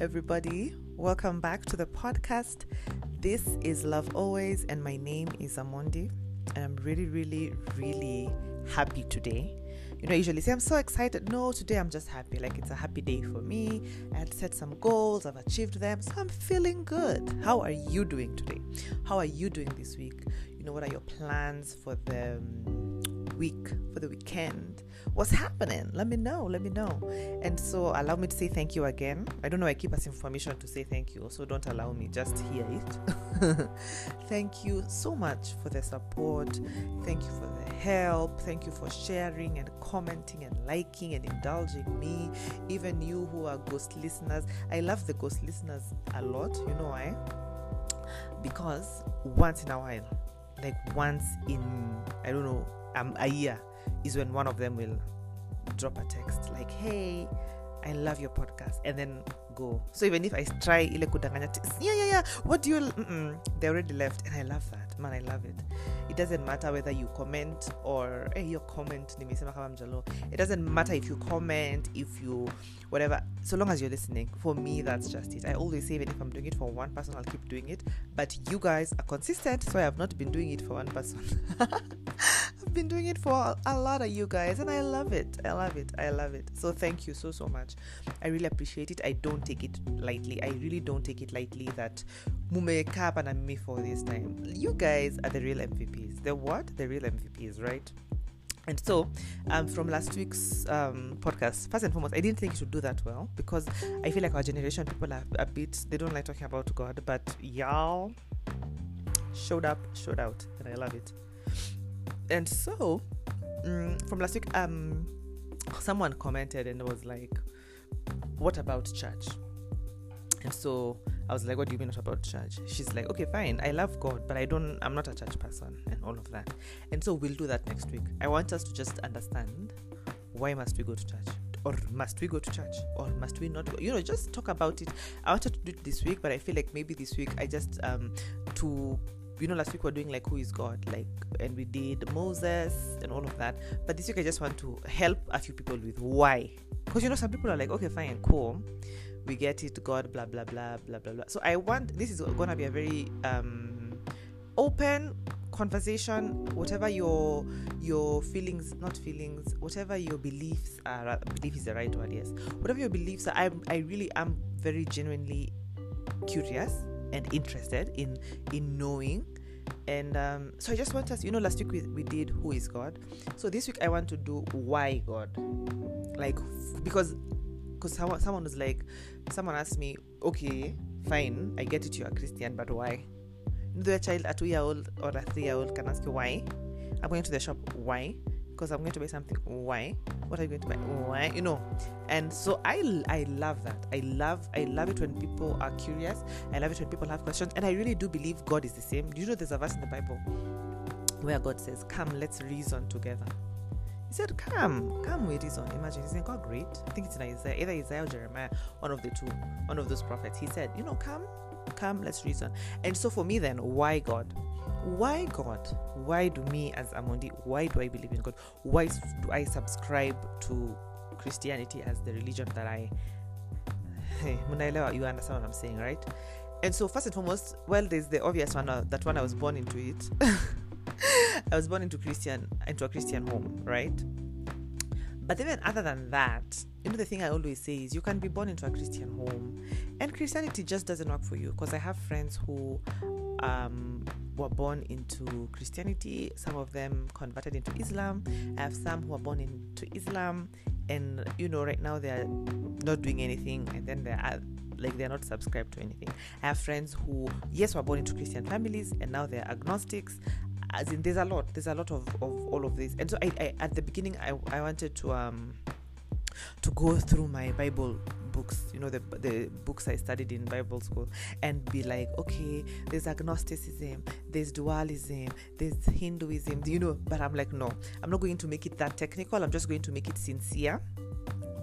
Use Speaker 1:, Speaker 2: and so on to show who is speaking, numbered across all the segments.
Speaker 1: everybody. Welcome back to the podcast. This is Love Always, and my name is Amondi. And I'm really, really, really happy today. You know, I usually say I'm so excited. No, today I'm just happy. Like it's a happy day for me. I had set some goals, I've achieved them, so I'm feeling good. How are you doing today? How are you doing this week? You know, what are your plans for the um, week, for the weekend? What's happening? Let me know. Let me know. And so allow me to say thank you again. I don't know, I keep us information to say thank you, so don't allow me, just hear it. thank you so much for the support. Thank you for the help. Thank you for sharing and commenting and liking and indulging me. Even you who are ghost listeners. I love the ghost listeners a lot. You know why? Because once in a while, like once in, I don't know, um, a year, is when one of them will drop a text like, hey, I love your podcast, and then go. So even if I try ile kudanganya, yeah, yeah, yeah, what do you? Mm-mm, they already left, and I love that, man. I love it. Doesn't matter whether you comment or hey, your comment. It doesn't matter if you comment, if you whatever. So long as you're listening. For me, that's just it. I always say even if I'm doing it for one person, I'll keep doing it. But you guys are consistent, so I have not been doing it for one person. I've been doing it for a lot of you guys, and I love it. I love it. I love it. So thank you so so much. I really appreciate it. I don't take it lightly. I really don't take it lightly that mumekaa hapa na mimi for this time. You guys are the real MVPs. The what? The real MVP is, right? And so, um, from last week's um, podcast, first and foremost, I didn't think you should do that well because I feel like our generation people are a bit they don't like talking about God, but y'all showed up, showed out, and I love it. And so, mm, from last week, um, someone commented and was like, "What about church?" And so I was like, "What do you mean what about church?" She's like, "Okay, fine. I love God, but I don't. I'm not a church person, and all of that." And so we'll do that next week. I want us to just understand why must we go to church, or must we go to church, or must we not go? You know, just talk about it. I wanted to do it this week, but I feel like maybe this week I just um to you know last week we are doing like who is god like and we did moses and all of that but this week i just want to help a few people with why because you know some people are like okay fine cool we get it god blah blah blah blah blah blah. So i want this is gonna be a very um open conversation whatever your your feelings not feelings whatever your beliefs are belief is the right word yes. Whatever your beliefs are i, I really am very genuinely curious and interested in in knowing. And um, so i just want us you know last week we, we did who is god? So this week i want to do why god? Like because because someone, someone was like someone asked me okay fine i get it you're a christian but why? The child a two year old or a three year old can ask you why? I'm going to the shop why? Because i'm going to buy something why? What are you going to buy? Why? You know. And so i i love that. I love i love it when people are curious. I love it when people have questions. And i really do believe god is the same. Do you know there's a verse in the bible where god says come let's reason together he said come come we reason. Imagine isn't god great. I think it's in isaiah either isaiah or jeremiah one of the two one of those prophets. He said you know come come let's reason. And so for me then why god? Why god? Why do me as amondi why do i believe in god? Why do i subscribe to christianity as the religion that i you understand what i'm saying right? And so first and foremost well there's the obvious one uh, that one i was born into it i was born into christian into a christian home right? But even other than that you know the thing i always say is you can be born into a christian home. And christianity just doesn't work for you because i have friends who um, were born into christianity. Some of them converted into islam. I have some who are born into islam. And you know right now they're not doing anything. And then they're like they're not subscribed to anything. I have friends who yes were born into christian families. And now they're agnostics as in there's a lot there's a lot of, of all of this. And so I, I at the beginning I, I wanted to um to go through my bible books you know the the books i studied in bible school and be like okay there's agnosticism there's dualism there's hinduism you know but i'm like no i'm not going to make it that technical. I'm just going to make it sincere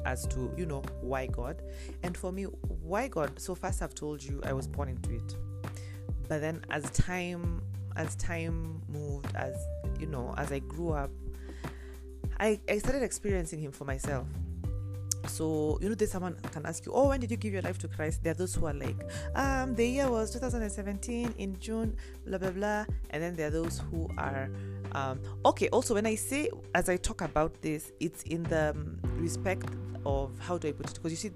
Speaker 1: as to you know why god. And for me why god? So first i've told you i was born into it. But then as time as time moved as you know as i grew up i i started experiencing him for myself. So you know there's someone can ask you oh when did you give your life to christ? There are those who are like um the year was 2017 in june blah blah blah. And then there are those who are um okay also when i say as i talk about this it's in the um, respect of how do i put it? Because you see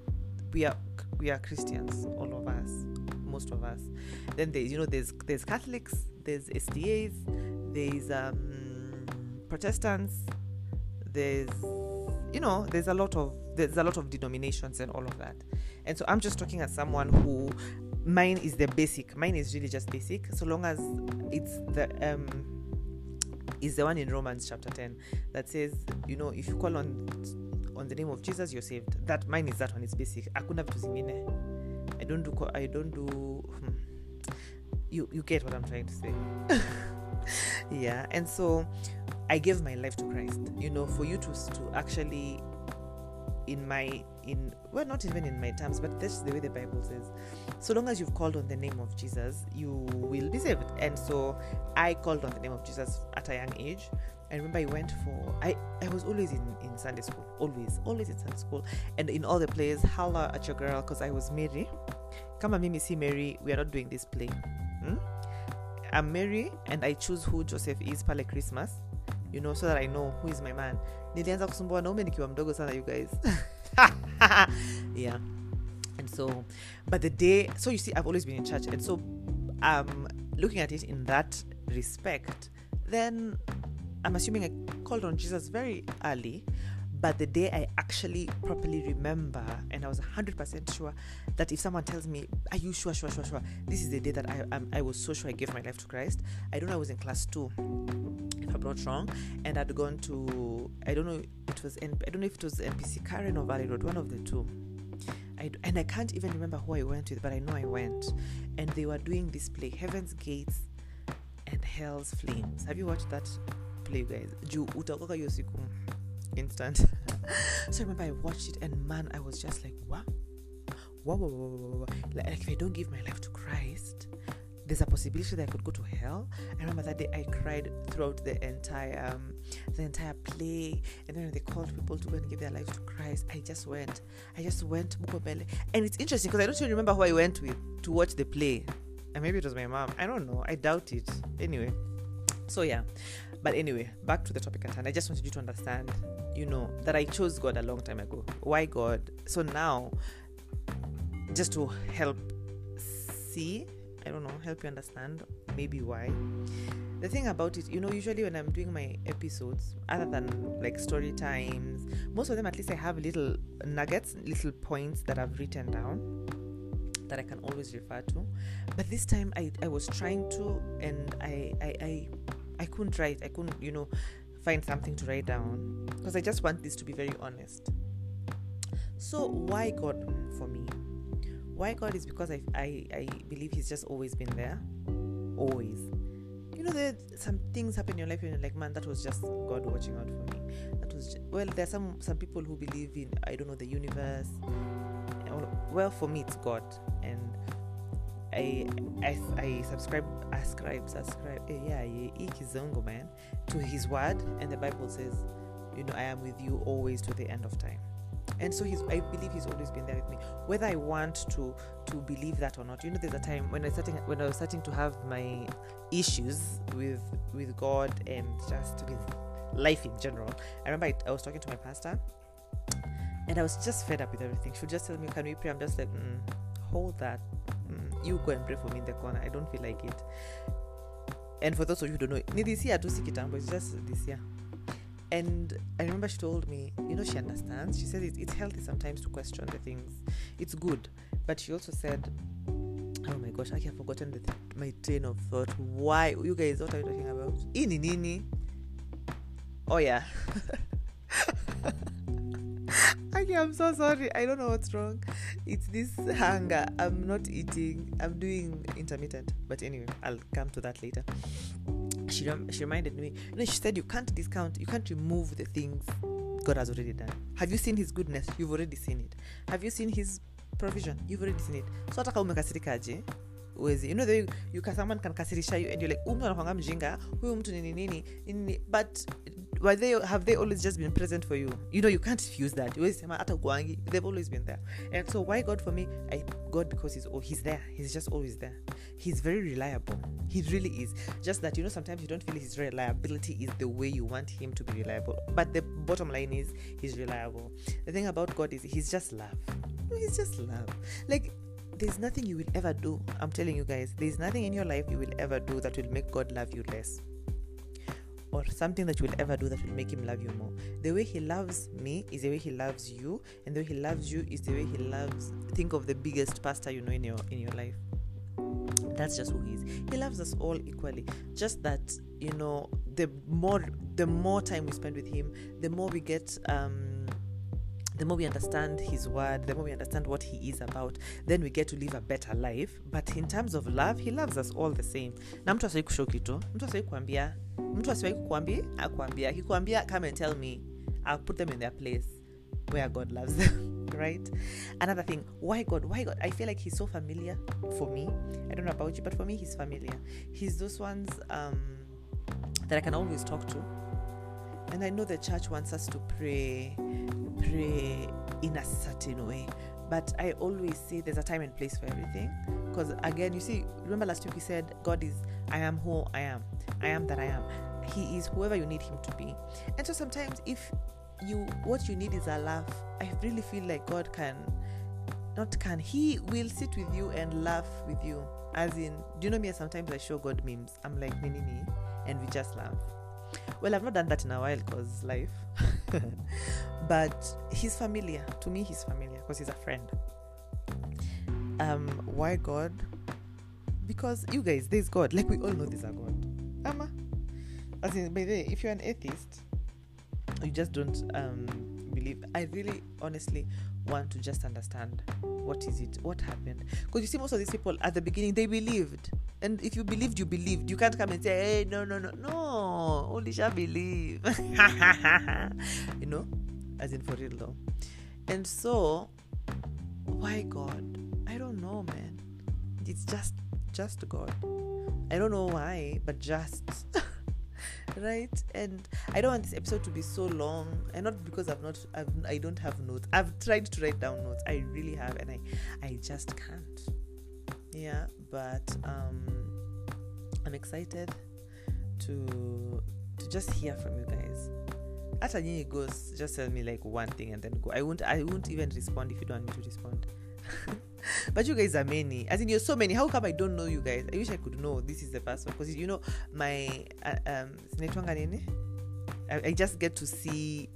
Speaker 1: we are we are christians all of us most of us. Then there's you know there's there's catholics there's sdas there's um protestants there's you know there's a lot of there's a lot of denominations and all of that. And so i'm just talking as someone who mine is the basic mine is really just basic so long as it's the um is the one in romans chapter 10 that says you know if you call on on the name of jesus you're saved. That mine is that one it's basic. I couldn't vitu zingine i don't do i don't do hmm. you you get what i'm trying to say yeah and so I gave my life to Christ. You know, for you to to actually in my in well not even in my terms, but that's the way the Bible says. So long as you've called on the name of Jesus, you will be saved. And so I called on the name of Jesus at a young age. I remember I went for I, I was always in, in Sunday school. Always, always in Sunday school. And in all the plays, holla at your girl because I was Mary. Come on, Mimi, see Mary, we are not doing this play. Hmm? I'm Mary and I choose who Joseph is for pale Christmas you know so that i know who is my man nilianza kusumbua naume nikiwa mdogo sana you guys yeah and so but the day so you see i've always been in church and so um looking at it in that respect then i'm assuming i called on jesus very early but the day I actually properly remember, and I was 100% sure that if someone tells me, Are you sure, sure, sure, sure? This is the day that I, I was so sure I gave my life to Christ. I don't know, I was in class two, if I'm not wrong, and I'd gone to, I don't know, it was, I don't know if it was NPC Karen or Valley Road, one of the two. I, and I can't even remember who I went with, but I know I went. And they were doing this play, Heaven's Gates and Hell's Flames. Have you watched that play, guys? Juu utaokoka hiyo siku instant. so remember I watched it, and man, I was just like? Wow, wow, wow, wow, wow. Like, like if I don't give my life to Christ, there's a possibility that I could go to hell. I remember that day I cried throughout the entire um, the entire play, and then they called people to go and give their lives to Christ, I just went. I just went Mukobele, and it's interesting because I don't even remember who I went with to watch the play, and maybe it was my mom. I don't know. I doubt it. Anyway, so yeah, but anyway, back to the topic at hand. I just wanted you to understand, you know, that I chose God a long time ago. Why God? So now, just to help see, I don't know, help you understand maybe why. The thing about it, you know, usually when I'm doing my episodes, other than like story times, most of them at least I have little nuggets, little points that I've written down that I can always refer to. But this time I, I was trying to and I, I, I I couldn't write. I couldn't, you know, find something to write down because I just want this to be very honest. So why God for me? Why God is because I I, I believe He's just always been there, always. You know, there some things happen in your life and you're like, man, that was just God watching out for me. That was just, well, there's some some people who believe in I don't know the universe. Well, for me, it's God, and I, I I subscribe ascribe subscribe. Eh, yeah kizungu man. To his word. And the Bible says you know I am with you always to the end of time. And so he's I believe he's always been there with me. Whether I want to to believe that or not you know there's a time when I starting when I was starting to have my issues with with God and just with life in general. I remember I, I was talking to my pastor and I was just fed up with everything. She would just tell me can we pray? I'm just like mm, hold that you go and pray for me in the corner. I don't feel like it. And for those of you who don't know this year tu si kitambo it's just this year. And i remember she told me you know she understands. She it, it's healthy sometimes to question the things. It's good. But she also said oh my gosh i have forgotten the th- my train of thought. Why? You guys what are you talking about? Ini nini? Oh yeah i'm so sorry. I don't know what's wrong. It's this hunger. I'm not eating. I'm doing intermittent. But anyway i'll come to that later. She, rem- she reminded me. You know she said you can't discount you can't remove the things god has already done. Have you seen his goodness? You've already seen it. Have you seen his provision? You've already seen it. So hata kama umekasirikaje uwezi you know the you can, someone can kasirisha you and you're like huyu mjinga. Huyu mtu nini? Nini but why they have they always just been present for you? You know you can't fuse that. You always say, "Ma, hata they've always been there. And so why god for me? I god because he's oh he's there. He's just always there. He's very reliable. He really is. Just that you know sometimes you don't feel his reliability is the way you want him to be reliable. But the bottom line is he's reliable. The thing about god is he's just love. He's just love. Like there's nothing you will ever do. I'm telling you guys there's nothing in your life you will ever do that will make god love you less or something that you will ever do that will make him love you more. The way he loves me is the way he loves you, and the way he loves you is the way he loves. Think of the biggest pastor you know in your in your life. That's just who he is. He loves us all equally. Just that you know, the more the more time we spend with him, the more we get. um the more we understand his word, the more we understand what he is about, then we get to live a better life. But in terms of love, he loves us all the same. Na mtu asiwahi kushow mtu kuambia, mtu asiwahi kukwambia, akwambia, akikwambia come and tell me, I'll put them in their place where God loves them. right? Another thing, why God? Why God? I feel like he's so familiar for me. I don't know about you, but for me, he's familiar. He's those ones um, that I can always talk to. And I know the church wants us to pray, pray in a certain way. But I always say there's a time and place for everything. Because again, you see, remember last week we said God is I am who I am. I am that I am. He is whoever you need him to be. And so sometimes if you what you need is a laugh, I really feel like God can not can he will sit with you and laugh with you. As in, do you know me? Sometimes I show God memes. I'm like, nini, nini, and we just laugh. Well, I've not done that in a while because life. but he's familiar. To me, he's familiar because he's a friend. Um, why God? Because you guys, there's God. Like we all know there's a God. Ama. As in, by the way, if you're an atheist, you just don't um, believe. I really, honestly want to just understand what is it, what happened. Because you see, most of these people at the beginning they believed, and if you believed, you believed. You can't come and say, "Hey, no, no, no, no, only shall believe." you know, as in for real though. And so, why God? It's just, just God. I don't know why, but just. right? And i don't want this episode to be so long and not because i've not I've, i don't have notes. I've tried to write down notes. I really have and i i just can't. Yeah but um i'm excited to to just hear from you guys. After nyinyi goes just tell me like one thing and then go. I won't i won't even respond if you don't want me to respond but you guys are many. As in you're so many. How come i don't know you guys? I wish i could know this is the first one. Because you know my uh, um? I, I just get to see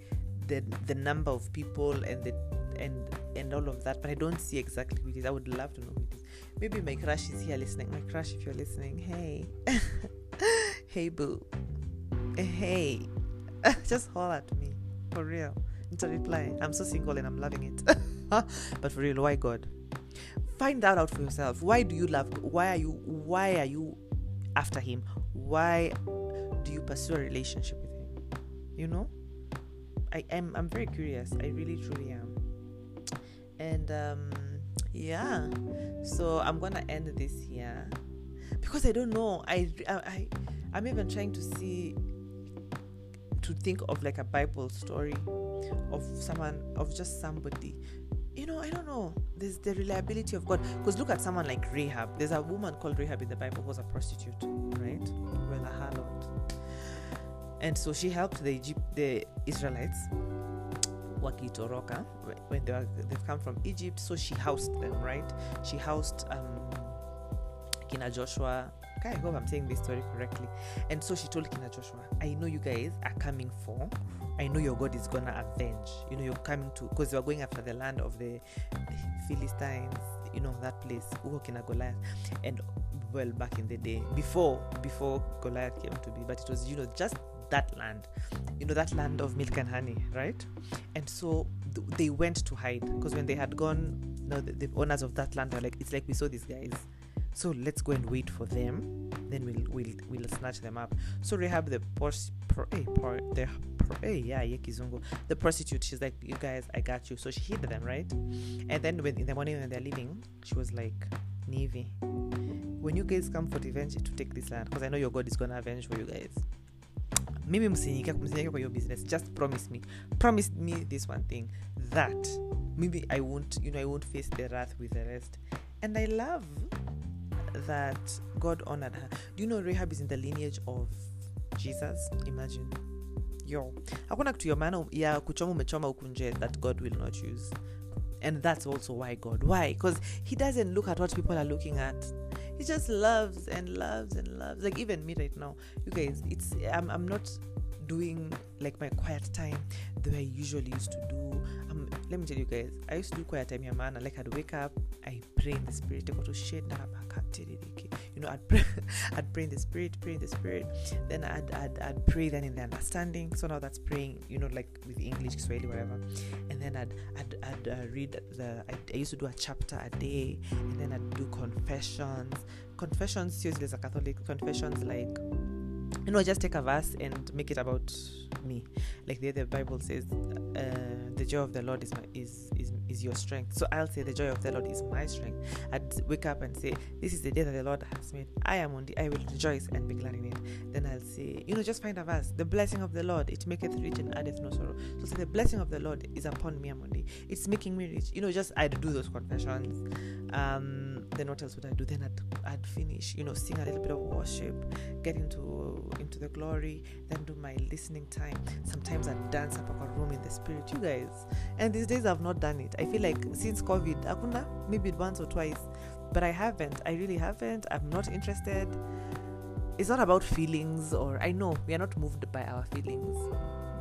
Speaker 1: the the number of people and the and and all of that but i don't see exactly who it is. I would love to know who it is. Maybe my crush is here listening. My crush if you're listening. Hey. Hey boo. Hey. Just holler at me. For real. It's a reply. I'm so single and i'm loving it. But for real why god find that out for yourself. Why do you love why are you why are you after him? Why do you pursue a relationship with him? You know? I am i'm very curious. I really truly am. And um yeah. So i'm gonna end this here. Because i don't know. I i, I i'm even trying to see to think of like a bible story of someone of just somebody you know, I don't know. There's the reliability of God. Because look at someone like Rahab. There's a woman called Rahab in the Bible who was a prostitute, right? Well, a harlot. And so she helped the Egypt, the Israelites, wakitoroka, when they are, they've come from Egypt. So she housed them, right? She housed um, Kina Joshua. I hope I'm saying this story correctly. And so she told Kina Joshua, I know you guys are coming for I know your God is gonna avenge. You know, you're coming to because you are going after the land of the Philistines. You know that place, Uhokina Goliath, and well back in the day before before Goliath came to be, but it was you know just that land, you know that land of milk and honey, right? And so th- they went to hide because when they had gone, you know, the, the owners of that land were like, it's like we saw these guys so let's go and wait for them. Then we'll we'll, we'll snatch them up. So Rahab the pros, pro, eh, pro, the pro, eh, yeah yeah kizungu. The prostitute she's like you guys I got you. So she hid them right? And then when in the morning when they're leaving she was like Nivi when you guys come for revenge to take this land because I know your God is gonna avenge for you guys. Mimi msinyike msinyike kwa your business. Just promise me promise me this one thing that maybe i won't you know i won't face the wrath with the rest. And i love that god honored her. Do you know rahab is in the lineage of jesus? Imagine. Yo. Hakuna kitu ya maana ya kuchoma umechoma huku nje that god will not use. And that's also why god. Why? Because he doesn't look at what people are looking at. He just loves and loves and loves. Like even me right now. You guys it's i'm, I'm not doing like my quiet time the way i usually used to do. Um, let me tell you guys i used to do quiet time ya maana like i'd wake up i pray in the spirit I go to shade you know i'd pray i'd pray in the spirit pray in the spirit. Then I'd, I'd i'd pray then in the understanding. So now that's praying you know like with english swahili whatever. And then i'd i'd, I'd uh, read the I, I used to do a chapter a day. And then i'd do confessions. Confessions seriously as a catholic confessions like you know just take a verse and make it about me. Like the, the bible says uh, the joy of the lord is my is, is is your strength. So i'll say the joy of the lord is my strength. I'd wake up and say this is the day that the lord has made. I am on the i will rejoice and be glad in it. Then i'll say you know just find a verse. The blessing of the lord it maketh rich and addeth no sorrow. So say the blessing of the lord is upon me amondi it's making me rich. You know just i'd do those confessions. Um then what else would i do? Then i'd, I'd finish you know sing a little bit of worship get into into the glory then do my listening time. Sometimes I'd dance up a room in the spirit you guys. And these days i've not done it. I feel like since covid akuna maybe once or twice. But i haven't. I really haven't. I'm not interested. It's not about feelings or i know we are not moved by our feelings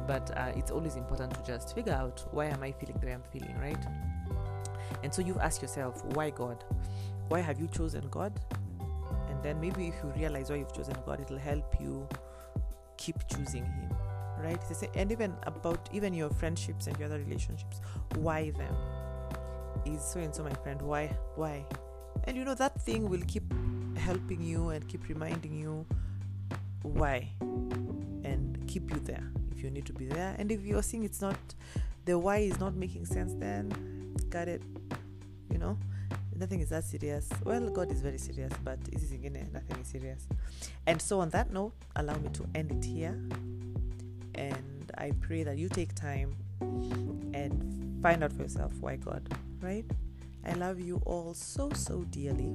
Speaker 1: but uh, it's always important to just figure out why am i feeling the way i'm feeling right? And so you ask yourself why god why have you chosen god? And then maybe if you realize why you've chosen god it'll help you keep choosing him right? They and even about even your friendships and your other relationships why them? Is so and so my friend why why? And you know that thing will keep helping you and keep reminding you why and keep you there if you need to be there. And if you're seeing it's not the why is not making sense then got it you know nothing is that serious. Well god is very serious but is nothing is serious. And so on that note allow me to end it here. And i pray that you take time and find out for yourself why god right? I love you all so so dearly.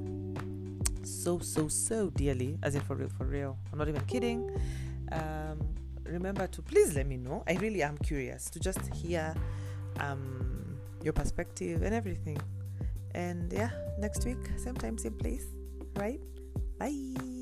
Speaker 1: So so so dearly. As in for real for real. I'm not even kidding. Um, remember to please let me know. I really am curious to just hear um, your perspective and everything and yeah, next week, same time, same place, right? Bye.